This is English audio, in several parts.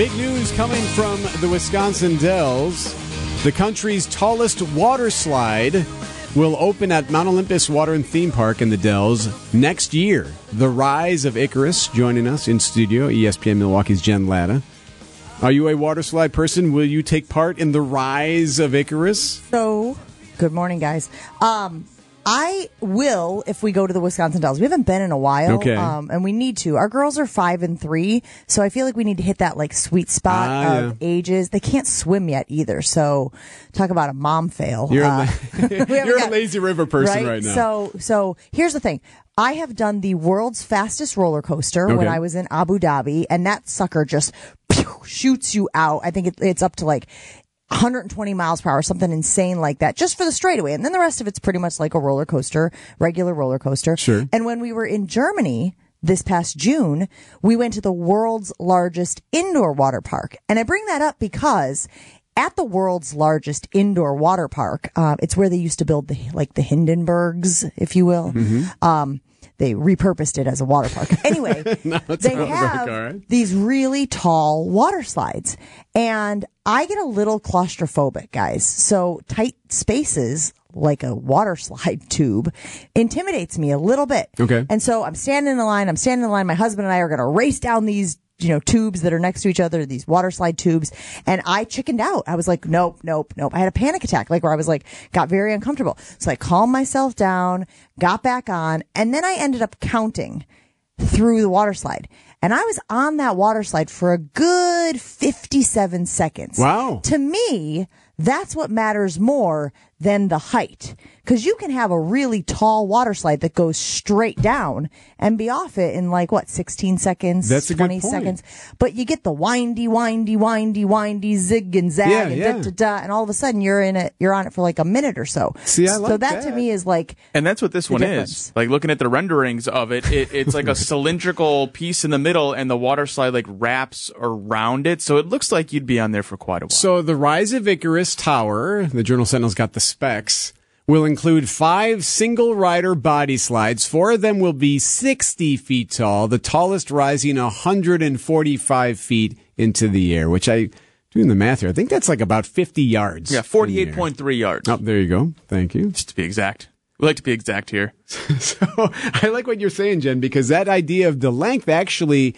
Big news coming from the Wisconsin Dells. The country's tallest water slide will open at Mount Olympus Water and Theme Park in the Dells next year. The Rise of Icarus joining us in studio, ESPN Milwaukee's Jen Lada. Are you a water slide person? Will you take part in the Rise of Icarus? So, good morning, guys. Um, I will if we go to the Wisconsin Dells. We haven't been in a while, Okay. um, and we need to. Our girls are five and three, so I feel like we need to hit that like sweet spot Ah, of ages. They can't swim yet either, so talk about a mom fail. You're, Uh, a, haven't you're a lazy river person right, now. So, so here's the thing. I have done the world's fastest roller coaster when I was in Abu Dhabi, and that sucker just shoots you out. I think it, it's up to like 120 miles per hour, something insane like that, just for the straightaway. And then the rest of it's pretty much like a roller coaster, regular roller coaster. Sure. And when we were in Germany, this past June, we went to the world's largest indoor water park. And I bring that up because at the world's largest indoor water park, uh, it's where they used to build the, like the Hindenburgs, if you will. Um, they repurposed it as a water park. Anyway, they have right. these really tall water slides. And I get a little claustrophobic, guys. So tight spaces like a water slide tube intimidates me a little bit. Okay. And so I'm standing in the line. I'm standing in the line. My husband and I are going to race down these, you know, tubes that are next to each other, these water slide tubes. And I chickened out. I was like, nope, nope, nope. I had a panic attack, like where I was like, got very uncomfortable. So I calmed myself down, got back on, and then I ended up counting through the water slide. And I was on that water slide for a good 57 seconds. Wow. To me, that's what matters more than the height. Cause you can have a really tall water slide that goes straight down and be off it in like what, 16 seconds? That's a good 20 point. seconds. But you get the windy, windy, windy, windy zig and zag Yeah, and yeah. da, da, da, and all of a sudden you're in it, you're on it for like a minute or so. See, I So like that, to that. me is like, And that's what this one difference. is. Like looking at the renderings of it, it it's like a cylindrical piece in the middle, and the water slide like wraps around it, so it looks like you'd be on there for quite a while. So the Rise of Icarus Tower, the Journal Sentinel's got the specs, will include five single rider body slides. Four of them will be 60 feet tall, the tallest rising 145 feet into the air, which I, doing the math here, I think that's like about 50 yards. yeah, in the air. forty-eight point three yards, Oh, there you go. Thank you. just to be exact. We like to be exact here. So I like what you're saying, Jen, because that idea of the length actually,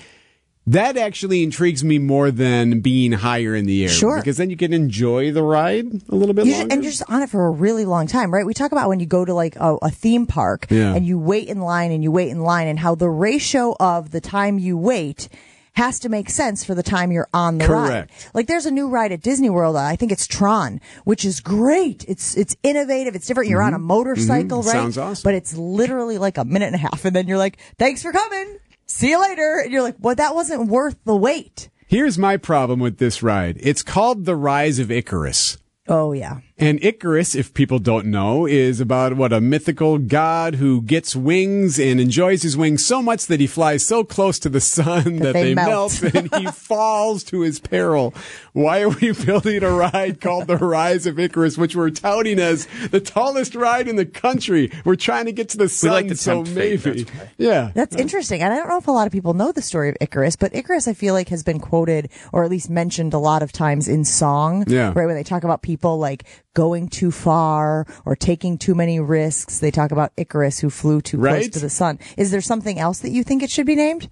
that actually intrigues me more than being higher in the air. Sure. Because then you can enjoy the ride a little bit You longer. just, and you're just on it for a really long time, right? We talk about when you go to like a, a theme park Yeah. and you wait in line and you wait in line and how the ratio of the time you wait has to make sense for the time you're on the Correct. ride. Like there's a new ride at Disney World, I think it's Tron, which is great. It's it's innovative, it's different. You're on a motorcycle, Mhm. right? Sounds awesome. But it's literally like a minute and a half and then you're like, "Thanks for coming. See you later." And you're like, "Well, that wasn't worth the wait." Here's my problem with this ride. It's called The Rise of Icarus. Oh yeah. And Icarus, if people don't know, is about what a mythical god who gets wings and enjoys his wings so much that he flies so close to the sun that, they they, melt. melt, and he falls to his peril. Why are we building a ride called the Rise of Icarus, which we're touting as the tallest ride in the country? We're trying to get to the sun, like to so tempt fate, maybe. that's why. Yeah. That's interesting. And I don't know if a lot of people know the story of Icarus, but Icarus, I feel like, has been quoted or at least mentioned a lot of times in song. Yeah. Right? When they talk about people like going too far or taking too many risks, they talk about Icarus who flew too close to the sun. Is there something else that you think it should be named?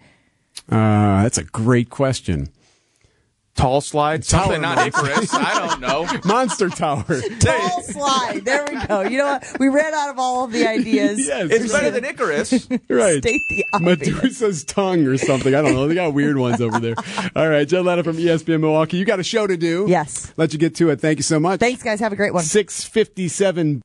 Uh, that's a great question. Tall slide, something not Icarus. I don't know. Monster Tower. Tall slide. There we go. You know what? We ran out of all of the ideas. Yes. It's better than Icarus. Right. State the obvious. Medusa's tongue or something. I don't know. They got weird ones over there. All right. Jen Lada from ESPN Milwaukee. You got a show to do. Yes. Let you get to it. Thank you so much. Thanks, guys. Have a great one. 657